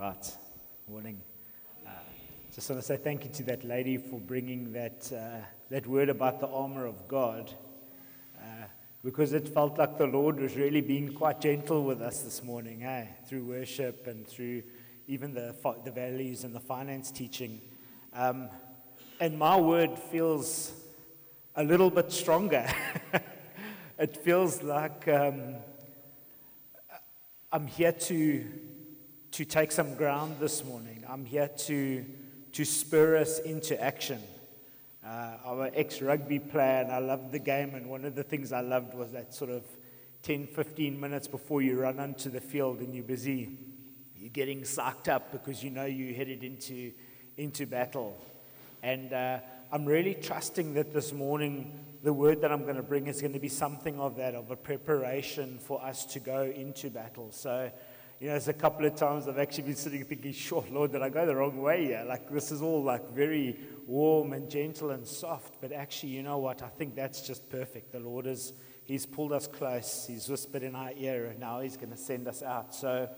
Right. Morning. Uh, just want to say thank you to that lady for bringing that, uh, that word about the armor of God. Uh, because it felt like the Lord was really being quite gentle with us this morning, eh? through worship and through even the, the values and the finance teaching. Um, and my word feels a little bit stronger. it feels like um, I'm here to to take some ground this morning. I'm here to, to spur us into action. Uh, an ex rugby player and I loved the game, and one of the things I loved was that sort of 10, 15 minutes before you run onto the field and you're busy, you're getting sucked up because you know you're headed into, into battle. And uh, I'm really trusting that this morning the word that I'm going to bring is going to be something of that, of a preparation for us to go into battle. So, you know, there's a couple of times I've actually been sitting thinking, sure, Lord, did I go the wrong way here? Like, this is all like very warm and gentle and soft. But actually, you know what? I think that's just perfect. The Lord is, He's pulled us close. He's whispered in our ear, and now He's going to send us out. So,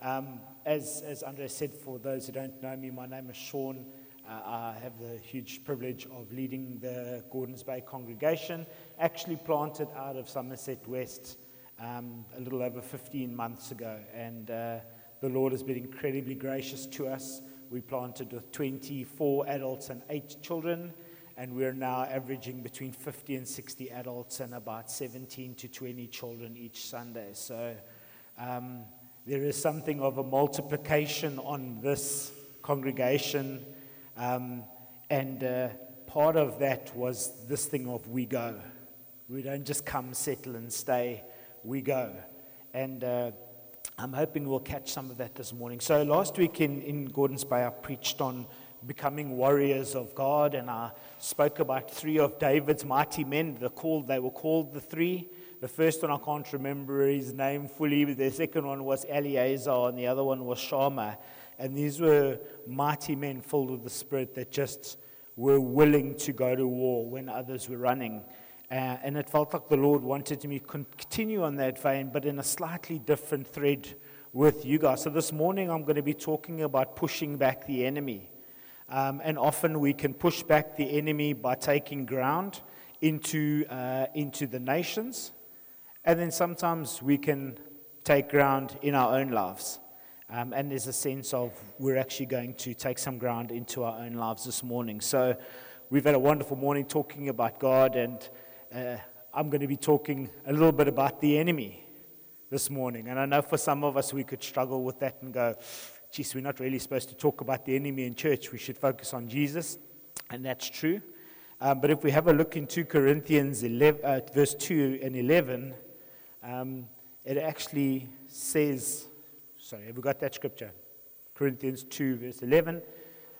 um, as, as Andre said, for those who don't know me, my name is Shaun. Uh, I have the huge privilege of leading the Gordons Bay congregation, actually planted out of Somerset West um, a little over 15 months ago. And uh, the Lord has been incredibly gracious to us. We planted with 24 adults and 8 children, and we're now averaging between 50 and 60 adults and about 17 to 20 children each Sunday. So um, there is something of a multiplication on this congregation. Um, and uh, part of that was this thing of we go. We don't just come, settle, and stay we go. And uh, I'm hoping we'll catch some of that this morning. So, last week in, in Gordons Bay, I preached on becoming warriors of God, and I spoke about three of David's mighty men. The called, they were called the three. The first one, I can't remember his name fully, but the second one was Eleazar, and the other one was Shammah. And these were mighty men filled with the Spirit that just were willing to go to war when others were running. Uh, and it felt like the Lord wanted me to continue on that vein, but in a slightly different thread with you guys. So this morning I'm going to be talking about pushing back the enemy. Um, and often we can push back the enemy by taking ground into, uh, into the nations. And then sometimes we can take ground in our own lives. Um, and there's a sense of we're actually going to take some ground into our own lives this morning. So we've had a wonderful morning talking about God and uh, I'm going to be talking a little bit about the enemy this morning. And I know for some of us, we could struggle with that and go, geez, we're not really supposed to talk about the enemy in church. We should focus on Jesus. And that's true. Um, but if we have a look in 2 Corinthians 11, uh, verse 2 and 11, um, it actually says, sorry, have we got that scripture? Corinthians 2, verse 11.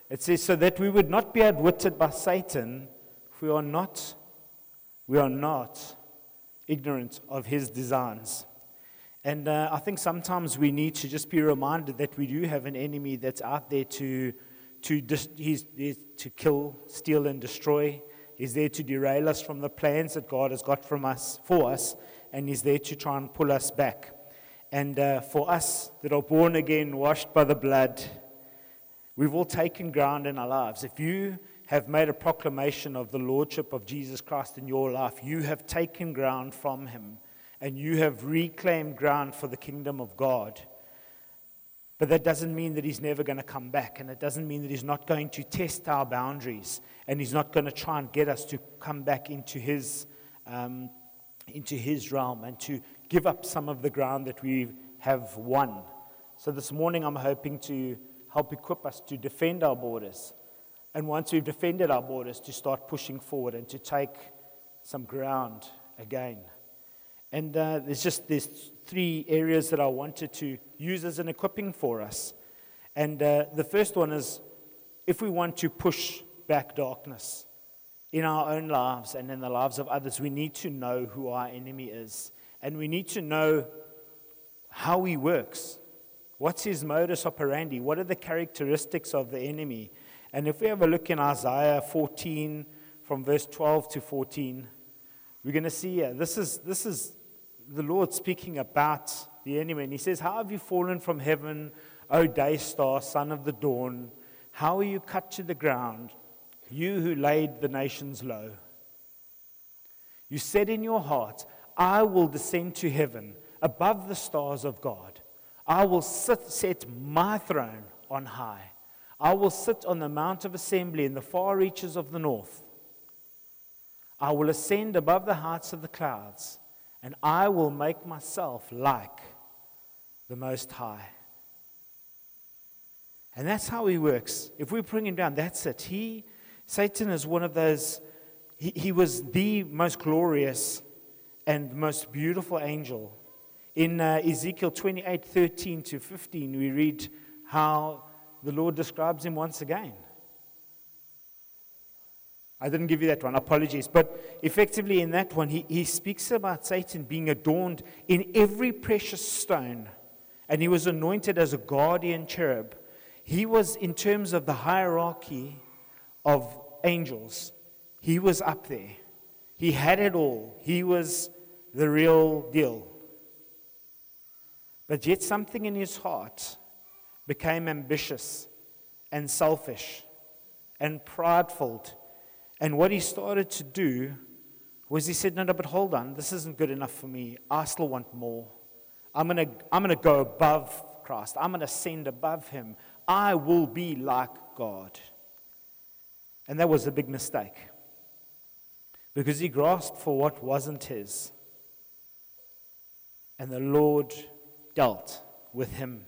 It says, So that we would not be outwitted by Satan, if we are not we are not ignorant of his designs. And uh, I think sometimes we need to just be reminded that we do have an enemy that's out there to, to, dis- he's to kill, steal, and destroy. He's there to derail us from the plans that God has got from us, for us, and he's there to try and pull us back. And uh, for us that are born again, washed by the blood, we've all taken ground in our lives. If you have made a proclamation of the Lordship of Jesus Christ in your life, you have taken ground from Him and you have reclaimed ground for the kingdom of God. But that doesn't mean that He's never going to come back, and it doesn't mean that He's not going to test our boundaries and He's not going to try and get us to come back into His, um, into his realm and to give up some of the ground that we have won. So this morning, I'm hoping to help equip us to defend our borders and once we've defended our borders, to start pushing forward and to take some ground again. And uh, there's just these three areas that I wanted to use as an equipping for us. And uh, the first one is if we want to push back darkness in our own lives and in the lives of others, we need to know who our enemy is. And we need to know how he works. What's his modus operandi? What are the characteristics of the enemy? And if we have a look in Isaiah 14, from verse 12 to 14, we're going to see here, this is, this is the Lord speaking about the enemy. And he says, How have you fallen from heaven, O day star, son of the dawn, how are you cut to the ground, you who laid the nations low? You said in your heart, I will descend to heaven above the stars of God. I will sit, set my throne on high. I will sit on the Mount of Assembly in the far reaches of the north. I will ascend above the heights of the clouds, and I will make myself like the Most High. And that's how he works. If we bring him down, that's it. He, Satan is one of those, he, he was the most glorious and most beautiful angel. In uh, Ezekiel 28 13 to 15, we read how the Lord describes him once again. I didn't give you that one, apologies. But effectively, in that one, he, he speaks about Satan being adorned in every precious stone, and he was anointed as a guardian cherub. He was, in terms of the hierarchy of angels, he was up there. He had it all. He was the real deal. But yet, something in his heart became ambitious and selfish and prideful. And what he started to do was he said, No, no, but hold on, this isn't good enough for me. I still want more. I'm going to I'm going to go above Christ, I'm going to ascend above him. I will be like God. And that was a big mistake because he grasped for what wasn't his. And the Lord dealt with him.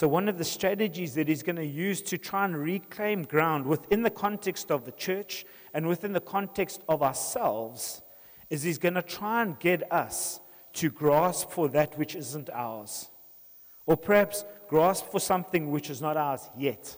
So, one of the strategies that he's going to use to try and reclaim ground within the context of the church and within the context of ourselves is he's going to try and get us to grasp for that which isn't ours. Or perhaps grasp for something which is not ours yet.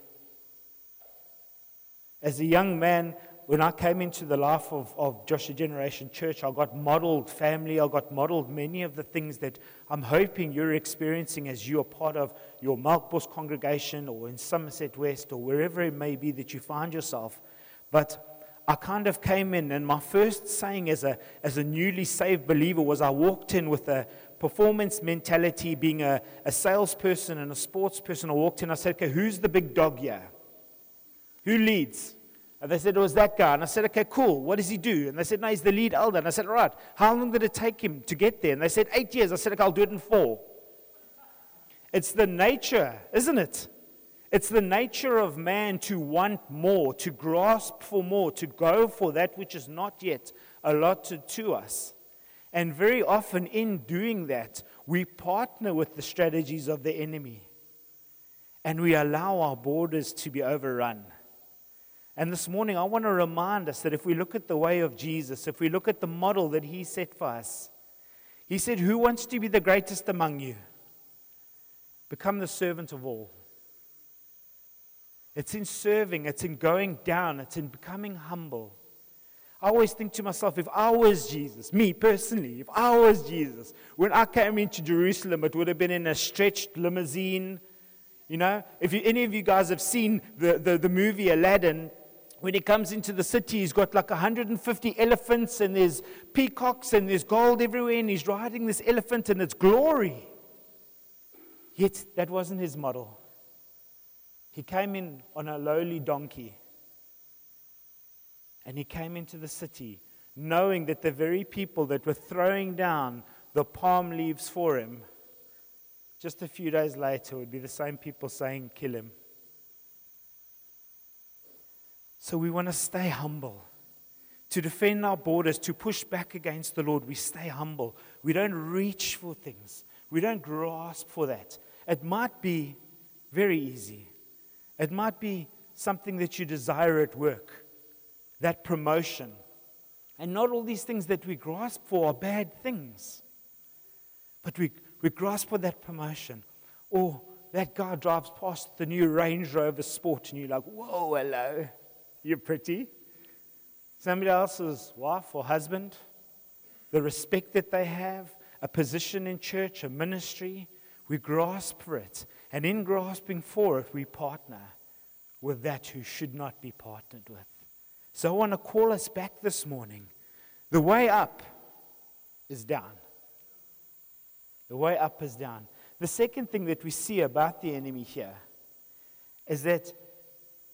As a young man, when I came into the life of, of Joshua Generation Church, I got modeled family, I got modeled many of the things that I'm hoping you're experiencing as you are part of your Melkbos congregation or in Somerset West or wherever it may be that you find yourself. But I kind of came in, and my first saying as a, as a newly saved believer was I walked in with a performance mentality, being a, a salesperson and a sports person. I walked in, I said, okay, who's the big dog here? Who leads? And they said it was that guy. And I said, okay, cool. What does he do? And they said, no, he's the lead elder. And I said, all right. How long did it take him to get there? And they said, eight years. I said, okay, I'll do it in four. It's the nature, isn't it? It's the nature of man to want more, to grasp for more, to go for that which is not yet allotted to us. And very often, in doing that, we partner with the strategies of the enemy and we allow our borders to be overrun. And this morning, I want to remind us that if we look at the way of Jesus, if we look at the model that he set for us, he said, Who wants to be the greatest among you? Become the servant of all. It's in serving, it's in going down, it's in becoming humble. I always think to myself, if I was Jesus, me personally, if I was Jesus, when I came into Jerusalem, it would have been in a stretched limousine. You know, if you, any of you guys have seen the, the, the movie Aladdin, when he comes into the city, he's got like 150 elephants, and there's peacocks, and there's gold everywhere, and he's riding this elephant, and it's glory. Yet, that wasn't his model. He came in on a lowly donkey, and he came into the city knowing that the very people that were throwing down the palm leaves for him, just a few days later, would be the same people saying, Kill him. So we want to stay humble. To defend our borders, to push back against the Lord, we stay humble. We don't reach for things, we don't grasp for that. It might be very easy, it might be something that you desire at work, that promotion. And not all these things that we grasp for are bad things. But we, we grasp for that promotion. Or that guy drives past the new Range Rover Sport and you're like, whoa, hello. You're pretty. Somebody else's wife or husband, the respect that they have, a position in church, a ministry, we grasp for it. And in grasping for it, we partner with that who should not be partnered with. So I want to call us back this morning. The way up is down. The way up is down. The second thing that we see about the enemy here is that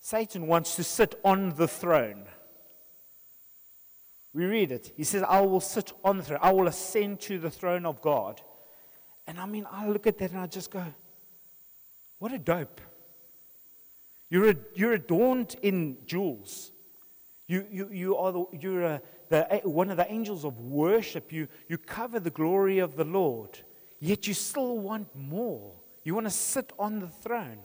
Satan wants to sit on the throne. We read it. He says, I will sit on the throne. I will ascend to the throne of God. And I mean, I look at that and I just go, what a dope. You're, a, you're adorned in jewels. You, you, you are the, you're a, the, one of the angels of worship. You, you cover the glory of the Lord. Yet you still want more. You want to sit on the throne.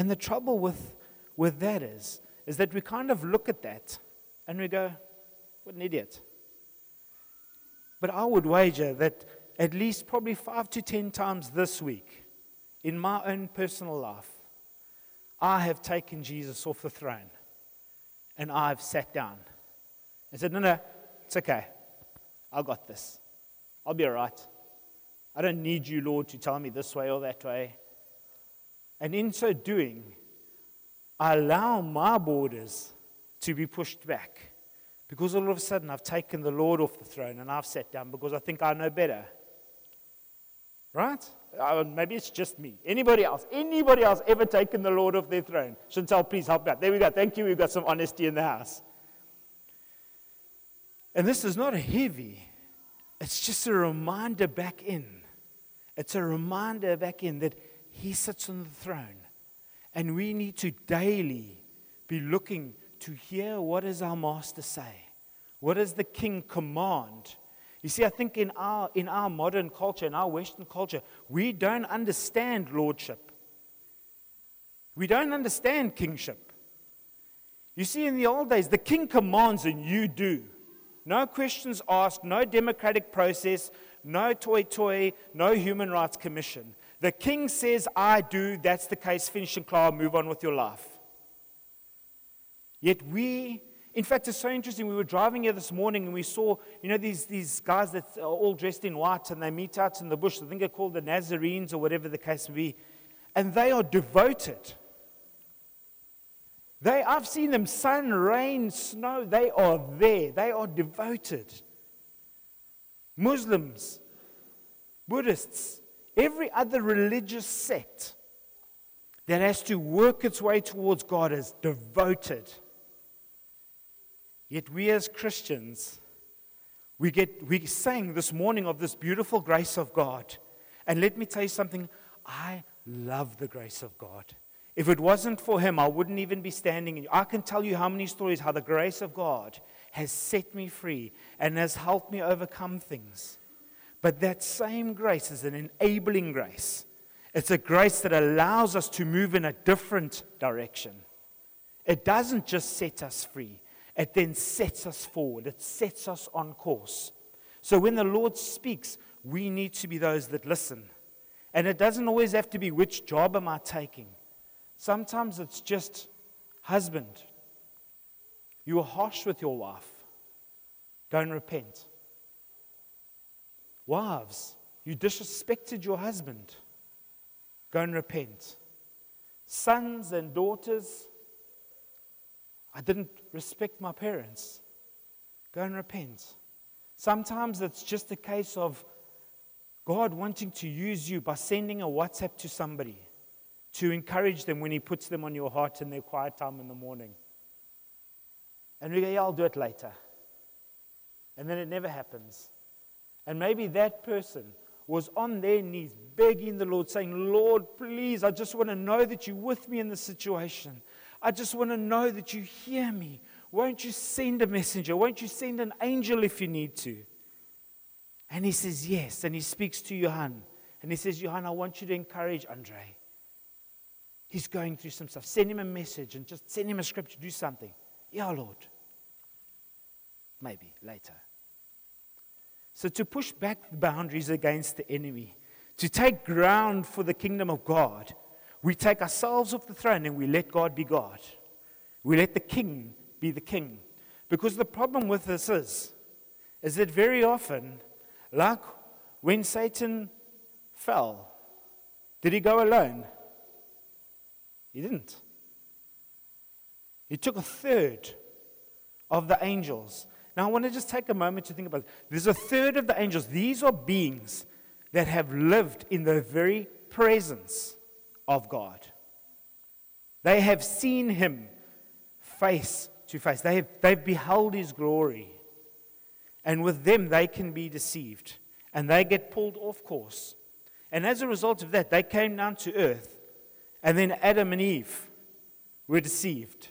And the trouble with, with that is, is that we kind of look at that and we go, what an idiot. But I would wager that at least probably five to ten times this week, in my own personal life, I have taken Jesus off the throne and I've sat down and said, No, no, it's okay. I got this. I'll be all right. I don't need you, Lord, to tell me this way or that way. And in so doing, I allow my borders to be pushed back because all of a sudden I've taken the Lord off the throne and I've sat down because I think I know better. Right? Uh, maybe it's just me. Anybody else? Anybody else ever taken the Lord off their throne? Chantal, please help out. There we go. Thank you. We've got some honesty in the house. And this is not a heavy, it's just a reminder back in. It's a reminder back in that He sits on the throne. And we need to daily be looking to hear what does our master say? What does the king command? You see, I think in our, in our modern culture, in our Western culture, we don't understand lordship. We don't understand kingship. You see, in the old days, the king commands and you do. No questions asked, no democratic process, no toy toy, no human rights commission. The king says, I do, that's the case, finish and clear, move on with your life. Yet we in fact, it's so interesting. We were driving here this morning and we saw, you know, these, these guys that are all dressed in white and they meet out in the bush. I think they're called the Nazarenes or whatever the case may be. And they are devoted. They, I've seen them sun, rain, snow. They are there. They are devoted. Muslims, Buddhists, every other religious sect that has to work its way towards God is devoted. Yet we as Christians, we get we sang this morning of this beautiful grace of God. And let me tell you something, I love the grace of God. If it wasn't for him, I wouldn't even be standing. I can tell you how many stories how the grace of God has set me free and has helped me overcome things. But that same grace is an enabling grace. It's a grace that allows us to move in a different direction. It doesn't just set us free, it then sets us forward, it sets us on course. So when the Lord speaks, we need to be those that listen. And it doesn't always have to be which job am I taking. Sometimes it's just husband. You were harsh with your wife. And repent. Wives, you disrespected your husband. Go and repent. Sons and daughters, I didn't respect my parents. Go and repent. Sometimes it's just a case of God wanting to use you by sending a WhatsApp to somebody to encourage them when He puts them on your heart in their quiet time in the morning. And we go, yeah, I'll do it later. And then it never happens. And maybe that person was on their knees begging the Lord, saying, Lord, please, I just want to know that you're with me in this situation. I just want to know that you hear me. Won't you send a messenger? Won't you send an angel if you need to? And he says, Yes. And he speaks to Johan. And he says, Johan, I want you to encourage Andre. He's going through some stuff. Send him a message and just send him a scripture. Do something. Yeah, Lord. Maybe later. So, to push back the boundaries against the enemy, to take ground for the kingdom of God, we take ourselves off the throne and we let God be God. We let the king be the king. Because the problem with this is, is that very often, like when Satan fell, did he go alone? He didn't. He took a third of the angels. Now, I want to just take a moment to think about it. There's a third of the angels. These are beings that have lived in the very presence of God. They have seen him face to face, they have, they've beheld his glory. And with them, they can be deceived and they get pulled off course. And as a result of that, they came down to earth, and then Adam and Eve were deceived.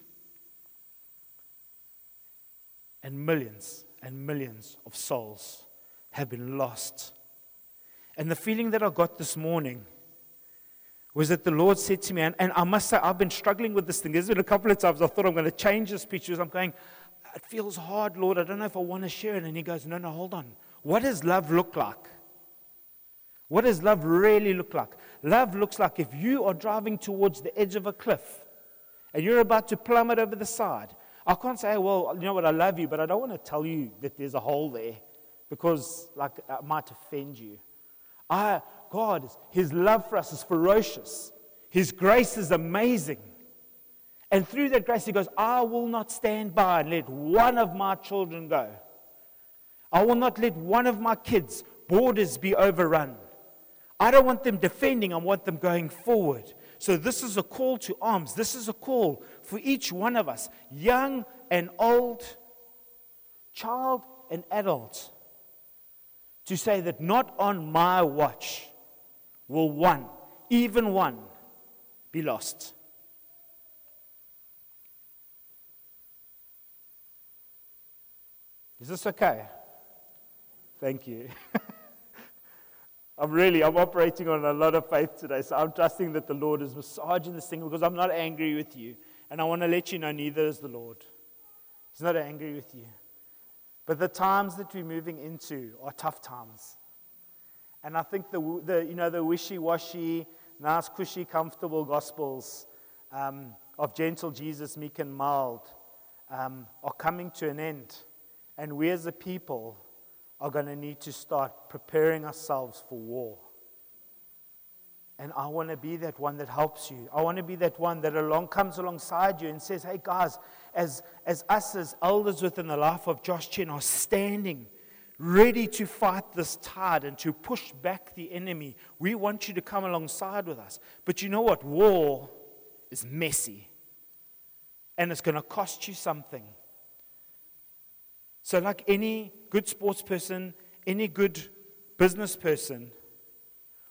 And millions and millions of souls have been lost. And the feeling that I got this morning was that the Lord said to me, and, and I must say, I've been struggling with this thing. There's been a couple of times I thought I'm going to change this picture. I'm going, it feels hard, Lord. I don't know if I want to share it. And He goes, No, no, hold on. What does love look like? What does love really look like? Love looks like if you are driving towards the edge of a cliff and you're about to plummet over the side. I can't say, well, you know what, I love you, but I don't want to tell you that there's a hole there because, like, it might offend you. I, God, His love for us is ferocious. His grace is amazing. And through that grace, He goes, I will not stand by and let one of my children go. I will not let one of my kids' borders be overrun. I don't want them defending, I want them going forward. So, this is a call to arms. This is a call for each one of us, young and old, child and adult, to say that not on my watch will one, even one, be lost. Is this okay? Thank you. I'm really, I'm operating on a lot of faith today. So I'm trusting that the Lord is massaging this thing because I'm not angry with you. And I want to let you know neither is the Lord. He's not angry with you. But the times that we're moving into are tough times. And I think the, the you know, the wishy-washy, nice, cushy, comfortable gospels um, of gentle Jesus, meek and mild, um, are coming to an end. And we as a people are going to need to start preparing ourselves for war. And I want to be that one that helps you. I want to be that one that along comes alongside you and says, "Hey guys, as as us as elders within the life of Josh Gen are standing ready to fight this tide and to push back the enemy, we want you to come alongside with us. But you know what? War is messy. And it's going to cost you something. So, like any good sports person, any good business person,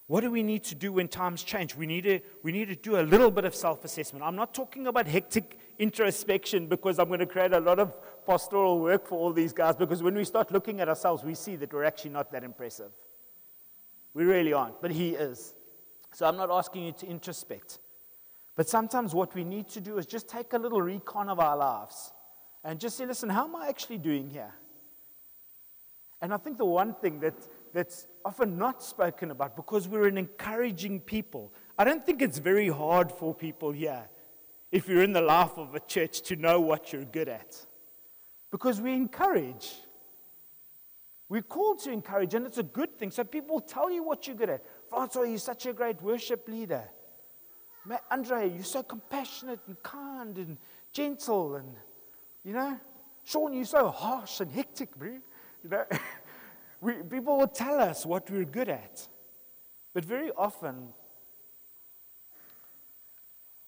what do we need to do when times change? We need to, we need to do a little bit of self assessment. I'm not talking about hectic introspection because I'm going to create a lot of pastoral work for all these guys because when we start looking at ourselves, we see that we're actually not that impressive. We really aren't, but He is. So I'm not asking you to introspect. But sometimes what we need to do is just take a little recon of our lives and just say, listen, how am I actually doing here? And I think the one thing that, that's often not spoken about, because we're an encouraging people, I don't think it's very hard for people here, if you're in the life of a church, to know what you're good at. Because we encourage. We're called to encourage, and it's a good thing. So people tell you what you're good at. Francois, you're such a great worship leader. Andre, you're so compassionate and kind and gentle and you know, Shaun, you're so harsh and hectic, bro. You know, we, people will tell us what we're good at. But very often,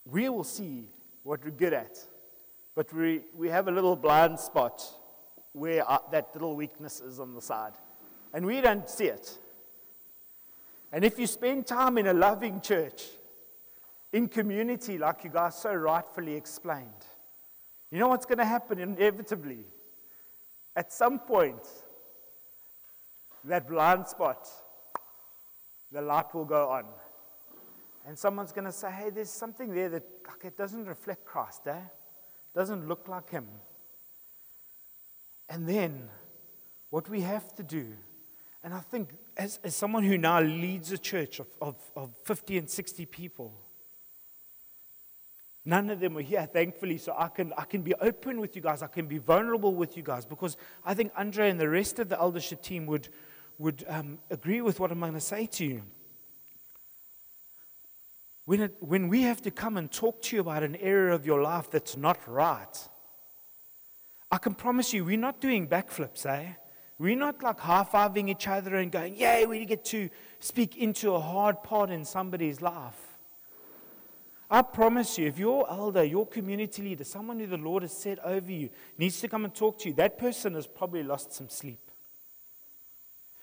we will see what we're good at. But we, we have a little blind spot where our, that little weakness is on the side. And we don't see it. And if you spend time in a loving church, in community, like you guys so rightfully explained, you know what's going to happen inevitably? At some point, that blind spot, the light will go on. And someone's going to say, hey, there's something there that it doesn't reflect Christ, eh? Doesn't look like Him. And then, what we have to do, and I think as, as someone who now leads a church of, of, of 50 and 60 people, None of them are here, thankfully, so I can, I can be open with you guys. I can be vulnerable with you guys because I think Andre and the rest of the eldership team would, would um, agree with what I'm going to say to you. When, it, when we have to come and talk to you about an area of your life that's not right, I can promise you we're not doing backflips, eh? We're not like high fiving each other and going, Yay, we get to speak into a hard part in somebody's life. I promise you, if your elder, your community leader, someone who the Lord has set over you, needs to come and talk to you, that person has probably lost some sleep.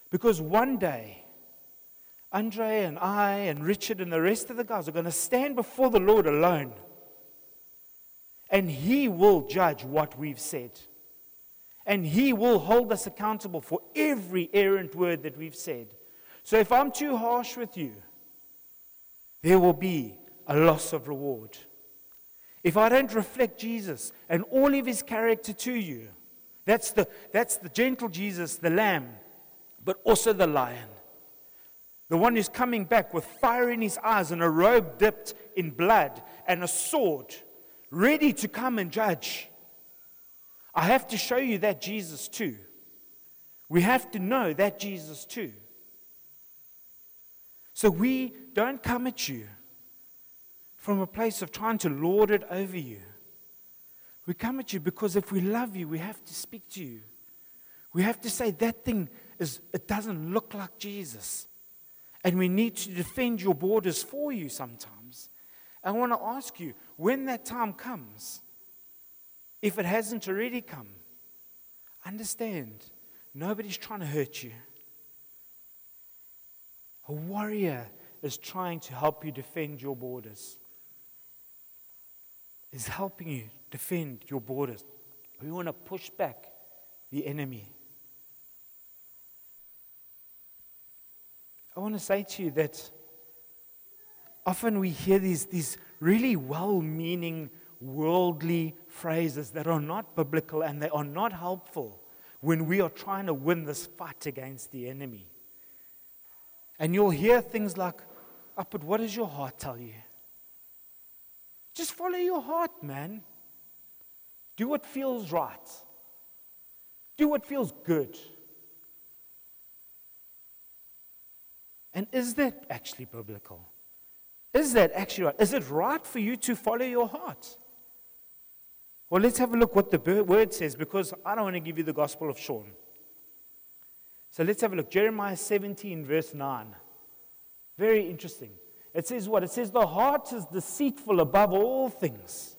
Because one day, Andre and I and Richard and the rest of the guys are going to stand before the Lord alone. And He will judge what we've said. And He will hold us accountable for every errant word that we've said. So if I'm too harsh with you, there will be a loss of reward. If I don't reflect Jesus and all of his character to you, that's the, that's the gentle Jesus, the lamb, but also the lion. The one who's coming back with fire in his eyes and a robe dipped in blood and a sword, ready to come and judge. I have to show you that Jesus too. We have to know that Jesus too. So we don't come at you from a place of trying to lord it over you. We come at you because if we love you, we have to speak to you. We have to say that thing is it doesn't look like Jesus. And we need to defend your borders for you sometimes. I want to ask you, when that time comes, if it hasn't already come, understand nobody's trying to hurt you. A warrior is trying to help you defend your borders is helping you defend your borders. We want to push back the enemy. I want to say to you that often we hear these, these really well meaning worldly phrases that are not biblical and they are not helpful when we are trying to win this fight against the enemy. And you'll hear things like, oh, but what does your heart tell you? Just follow your heart, man. Do what feels right. Do what feels good. And is that actually biblical? Is that actually right? Is it right for you to follow your heart? Well, let's have a look what the word says because I don't want to give you the gospel of Shaun. So let's have a look. Jeremiah 17, verse 9. Very interesting. It says what? It says the heart is deceitful above all things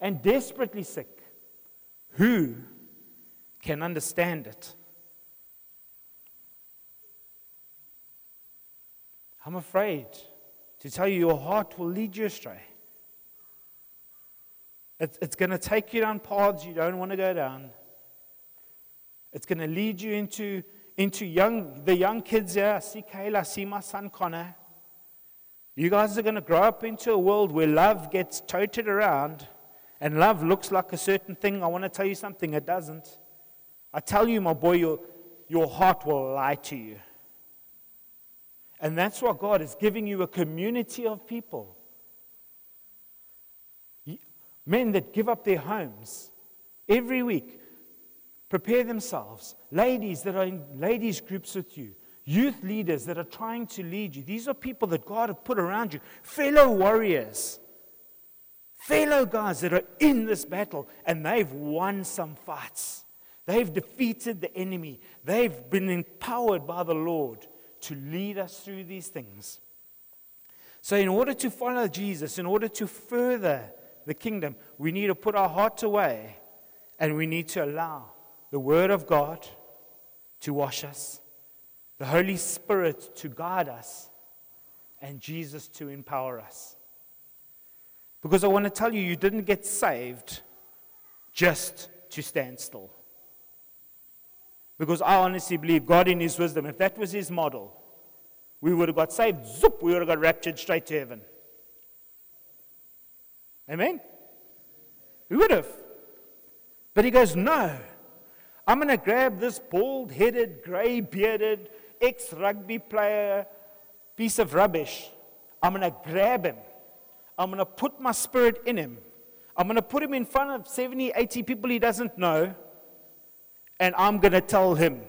and desperately sick. Who can understand it? I'm afraid to tell you, your heart will lead you astray. It's, going to take you down paths you don't want to go down. It's going to lead you into, into young, the young kids here. I see Kayla, I see my son Connor. You guys are going to grow up into a world where love gets toted around and love looks like a certain thing. I want to tell you something, it doesn't. I tell you, my boy, your, your heart will lie to you. And that's why God is giving you a community of people. Men that give up their homes every week, prepare themselves. Ladies that are in ladies' groups with you youth leaders that are trying to lead you. These are people that God has put around you, fellow warriors, fellow guys that are in this battle, and they've won some fights. They've defeated the enemy. They've been empowered by the Lord to lead us through these things. So, in order to follow Jesus, in order to further the kingdom, we need to put our hearts away and we need to allow the Word of God to wash us the Holy Spirit to guide us, and Jesus to empower us. Because I want to tell you, you didn't get saved just to stand still. Because I honestly believe God, in His wisdom, if that was His model, we would have got saved, zoop, we would have got raptured straight to heaven. Amen? We would have. But He goes, no. I'm going to grab this bald headed, gray bearded, ex rugby player, piece of rubbish. I'm going to grab him. I'm going to put my spirit in him. I'm going to put him in front of 70, 80 people he doesn't know. And I'm going to tell him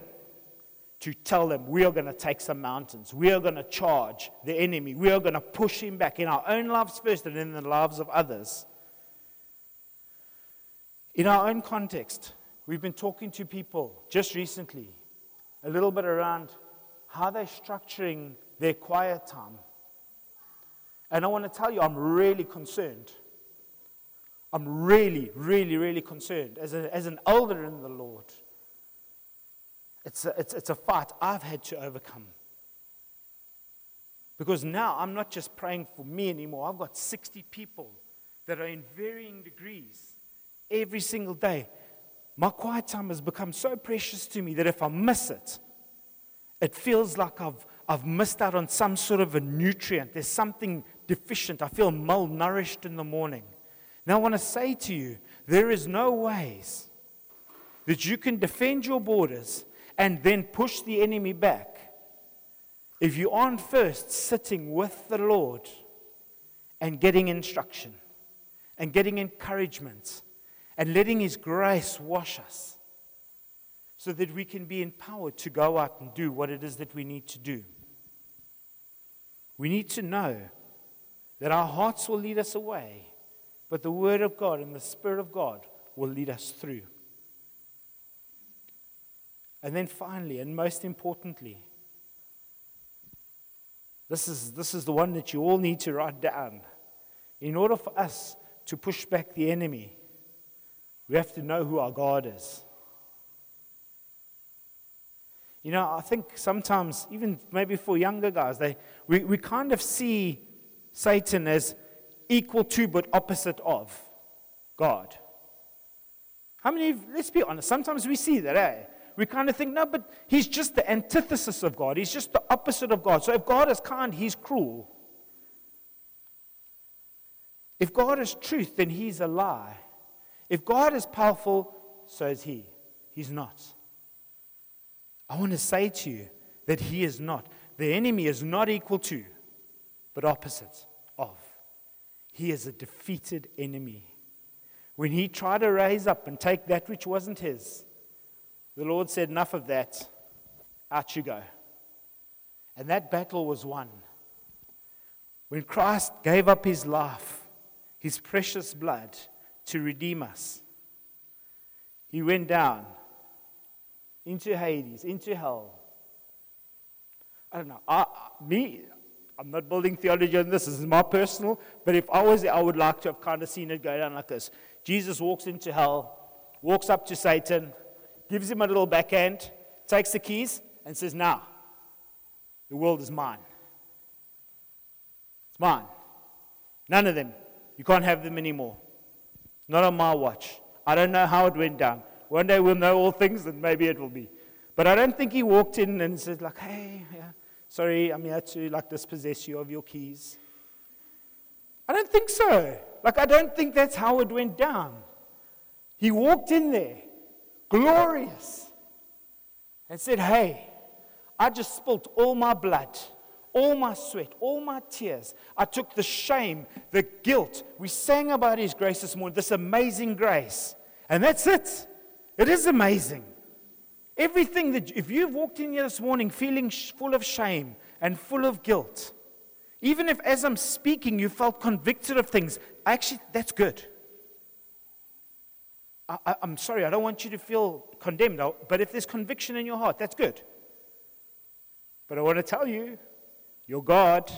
to tell them we are going to take some mountains. We are going to charge the enemy. We are going to push him back in our own lives first and in the lives of others. In our own context, we've been talking to people just recently a little bit around how they're structuring their quiet time. And I want to tell you, I'm really concerned. I'm really, really, really concerned as, a, as an elder in the Lord. It's a, it's, it's a fight I've had to overcome. Because now I'm not just praying for me anymore. I've got 60 people that are in varying degrees every single day. My quiet time has become so precious to me that if I miss it, it feels like I've, I've missed out on some sort of a nutrient. There's something deficient. I feel malnourished in the morning. Now, I want to say to you there is no ways that you can defend your borders and then push the enemy back if you aren't first sitting with the Lord and getting instruction and getting encouragement and letting His grace wash us so that we can be empowered to go out and do what it is that we need to do. We need to know that our hearts will lead us away, but the Word of God and the Spirit of God will lead us through. And then finally, and most importantly, this is, this is the one that you all need to write down. In order for us to push back the enemy, we have to know who our God is. You know, I think sometimes, even maybe for younger guys, they, we, we kind of see Satan as equal to but opposite of God. How many, let's be honest, sometimes we see that, eh? we kind of think, no, but he's just the antithesis of God. He's just the opposite of God. So if God is kind, he's cruel. If God is truth, then he's a lie. If God is powerful, so is he. He's not. I want to say to you that he is not. The enemy is not equal to, but opposite of. He is a defeated enemy. When he tried to raise up and take that which wasn't his, the Lord said, Enough of that. Out you go. And that battle was won. When Christ gave up his life, his precious blood, to redeem us, he went down into Hades, into hell. I don't know. I, me, I'm not building theology on this. This is my personal. But if I was there, I would like to have kind of seen it go down like this. Jesus walks into hell, walks up to Satan, gives him a little backhand, takes the keys, and says, Now, the world is mine. It's mine. None of them. You can't have them anymore. Not on my watch. I don't know how it went down. One day we'll know all things, and maybe it will be. But I don't think he walked in and said, like, hey, yeah, sorry, I'm here to like dispossess you of your keys. I don't think so. Like, I don't think that's how it went down. He walked in there glorious, and said, Hey, I just spilt all my blood, all my sweat, all my tears. I took the shame, the guilt. We sang about His grace this morning, this amazing grace. And that's it. It is amazing. Everything that, if you've walked in here this morning feeling full of shame and full of guilt, even if as I'm speaking you felt convicted of things, actually, that's good. I, am sorry, I don't want you to feel condemned, but if there's conviction in your heart, that's good. But I want to tell you, your God,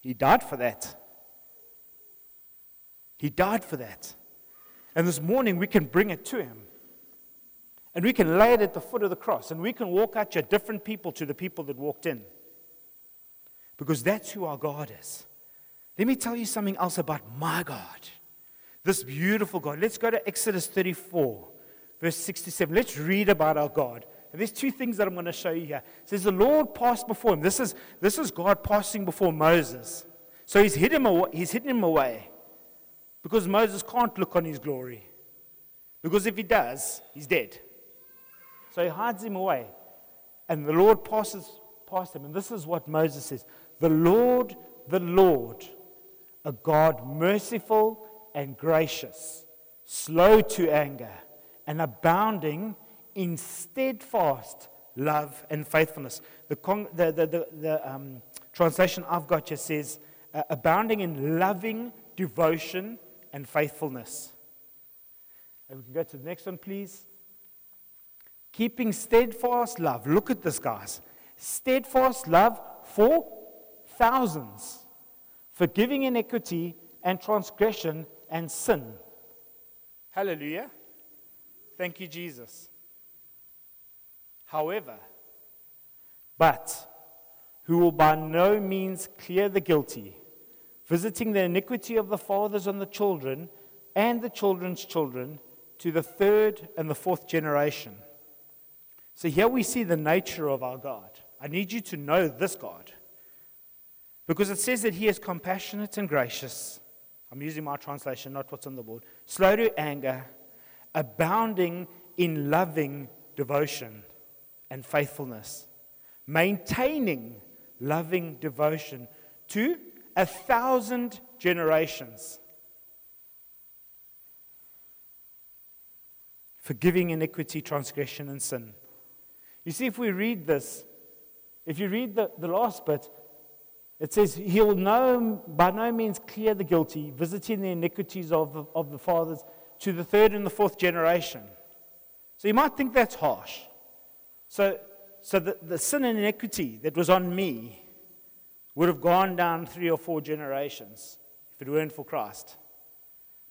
He died for that. He died for that. And this morning we can bring it to Him. And we can lay it at the foot of the cross. And we can walk out your different people to the people that walked in. Because that's who our God is. Let me tell you something else about my God. This beautiful God. Let's go to Exodus 34, verse 67. Let's read about our God. And there's two things that I'm going to show you here. It says the Lord passed before him. This is, this is God passing before Moses. So he's hidden, him he's hidden him away because Moses can't look on his glory. Because if he does, he's dead. So he hides him away. And the Lord passes past him. And this is what Moses says The Lord, the Lord, a God merciful and gracious, slow to anger, and abounding in steadfast love and faithfulness. The, con- the, the, the, the um, translation I've got just says, uh, abounding in loving devotion and faithfulness. And we can go to the next one, please. Keeping steadfast love. Look at this, guys. Steadfast love for thousands. Forgiving iniquity and transgression and sin. Hallelujah. Thank you, Jesus. However, but who will by no means clear the guilty, visiting the iniquity of the fathers on the children and the children's children to the third and the fourth generation. So here we see the nature of our God. I need you to know this God. Because it says that he is compassionate and gracious. I'm using my translation, not what's on the board. Slow to anger, abounding in loving devotion and faithfulness, maintaining loving devotion to a thousand generations. forgiving iniquity, transgression, and sin. You see, if we read this, if you read the, the last bit, it says, He will no, by no means clear the guilty, visiting the iniquities of the, of the fathers to the third and the fourth generation. So you might think that's harsh. So, so the, the sin and iniquity that was on me would have gone down three or four generations if it weren't for Christ.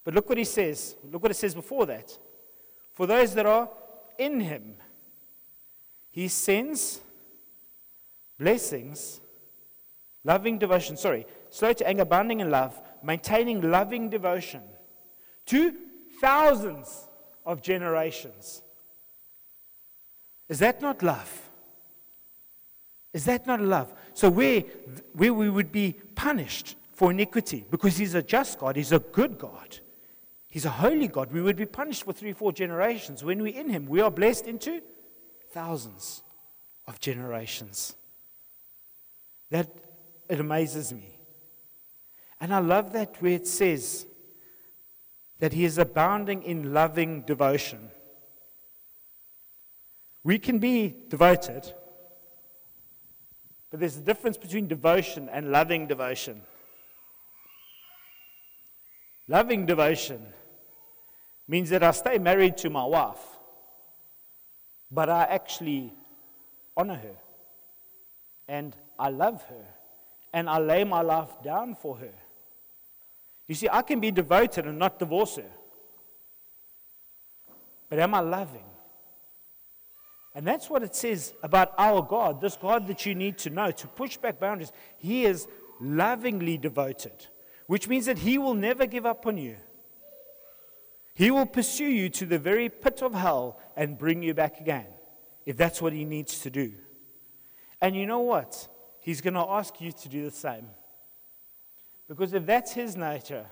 But look what he says. Look what it says before that for those that are in him. He sends blessings, loving devotion, sorry, slow to anger, abounding in love, maintaining loving devotion to thousands of generations. Is that not love? Is that not love? So, where, where we would be punished for iniquity, because He's a just God, He's a good God, He's a holy God. We would be punished for three, four generations. When we're in Him, we are blessed into thousands of generations. That it amazes me. And I love that where it says that He is abounding in loving devotion. We can be devoted, but there's a difference between devotion and loving devotion. Loving devotion means that I stay married to my wife, but I actually honor her and I love her and I lay my life down for her. You see, I can be devoted and not divorce her. But am I loving? And that's what it says about our God, this God that you need to know to push back boundaries. He is lovingly devoted, which means that He will never give up on you. He will pursue you to the very pit of hell and bring you back again, if that's what He needs to do. And you know what? He's going to ask you to do the same. Because if that's His nature,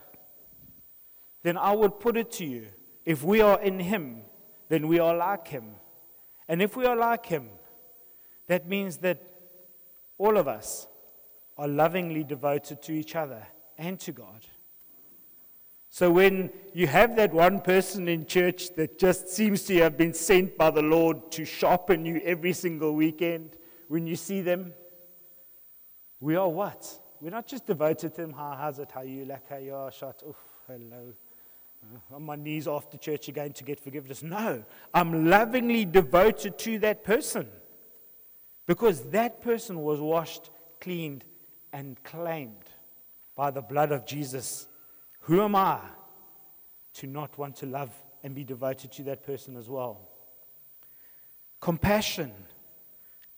then I would put it to you if we are in Him, then we are like Him. And if we are like Him, that means that all of us are lovingly devoted to each other and to God. So when you have that one person in church that just seems to have been sent by the Lord to sharpen you every single weekend, when you see them, we are what? We're not just devoted to them. How, how's it? How you? Like, how you are? Shot. Oof, hello. Uh, on my knees after church again to get forgiveness. No, I'm lovingly devoted to that person because that person was washed, cleaned, and claimed by the blood of Jesus who am I to not want to love and be devoted to that person as well? Compassion,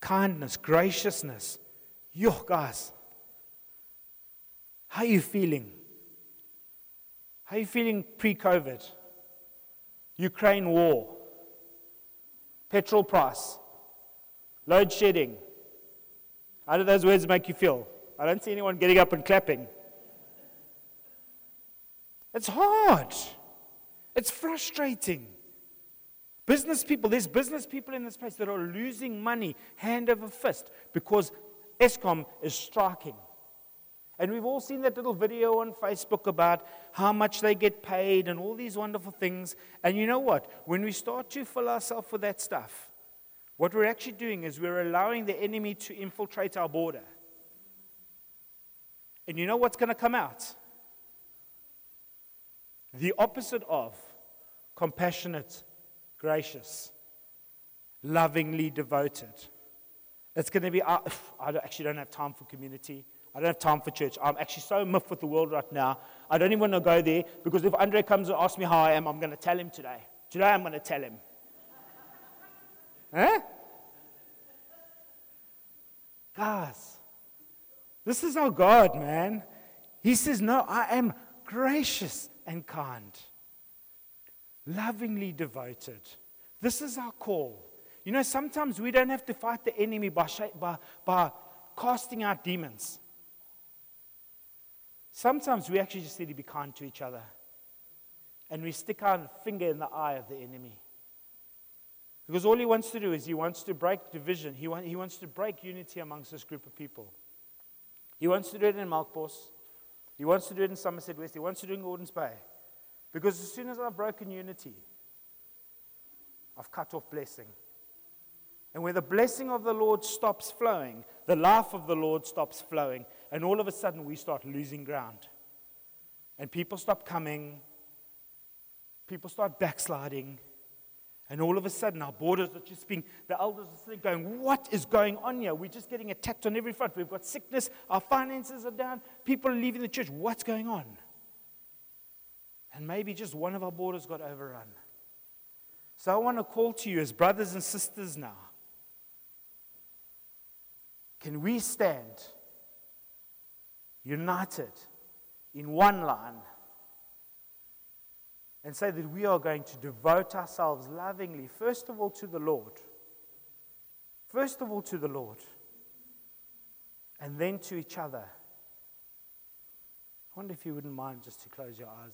kindness, graciousness. Yo, guys, how are you feeling? How are you feeling pre COVID? Ukraine war, petrol price, load shedding. How do those words make you feel? I don't see anyone getting up and clapping. It's hard. It's frustrating. Business people, there's business people in this place that are losing money hand over fist because Eskom is striking. And we've all seen that little video on Facebook about how much they get paid and all these wonderful things. And you know what? When we start to fill ourselves with that stuff, what we're actually doing is we're allowing the enemy to infiltrate our border. And you know what's going to come out? The opposite of compassionate, gracious, lovingly devoted. It's going to be, uh, I actually don't have time for community. I don't have time for church. I'm actually so miffed with the world right now. I don't even want to go there because if Andre comes and asks me how I am, I'm going to tell him today. Today I'm going to tell him. huh? Guys, this is our God, man. He says, No, I am gracious and kind, lovingly devoted. This is our call. You know, sometimes we don't have to fight the enemy by, by, by casting out demons. Sometimes we actually just need to be kind to each other. And we stick our finger in the eye of the enemy. Because all he wants to do is he wants to break division. He, want, he wants to break unity amongst this group of people. He wants to do it in Melkbos. He wants to do it in Somerset West. He wants to do it in Gordons Bay. Because as soon as I've broken unity, I've cut off blessing. And where the blessing of the Lord stops flowing, the life of the Lord stops flowing. And all of a sudden, we start losing ground. And people stop coming. People start backsliding. And all of a sudden, our borders are just being, the elders are sitting going, What is going on here? We're just getting attacked on every front. We've got sickness. Our finances are down. People are leaving the church. What's going on? And maybe just one of our borders got overrun. So I want to call to you as brothers and sisters now. Can we stand united in one line? And say that we are going to devote ourselves lovingly, first of all, to the Lord. First of all, to the Lord. And then to each other. I wonder if you wouldn't mind just to close your eyes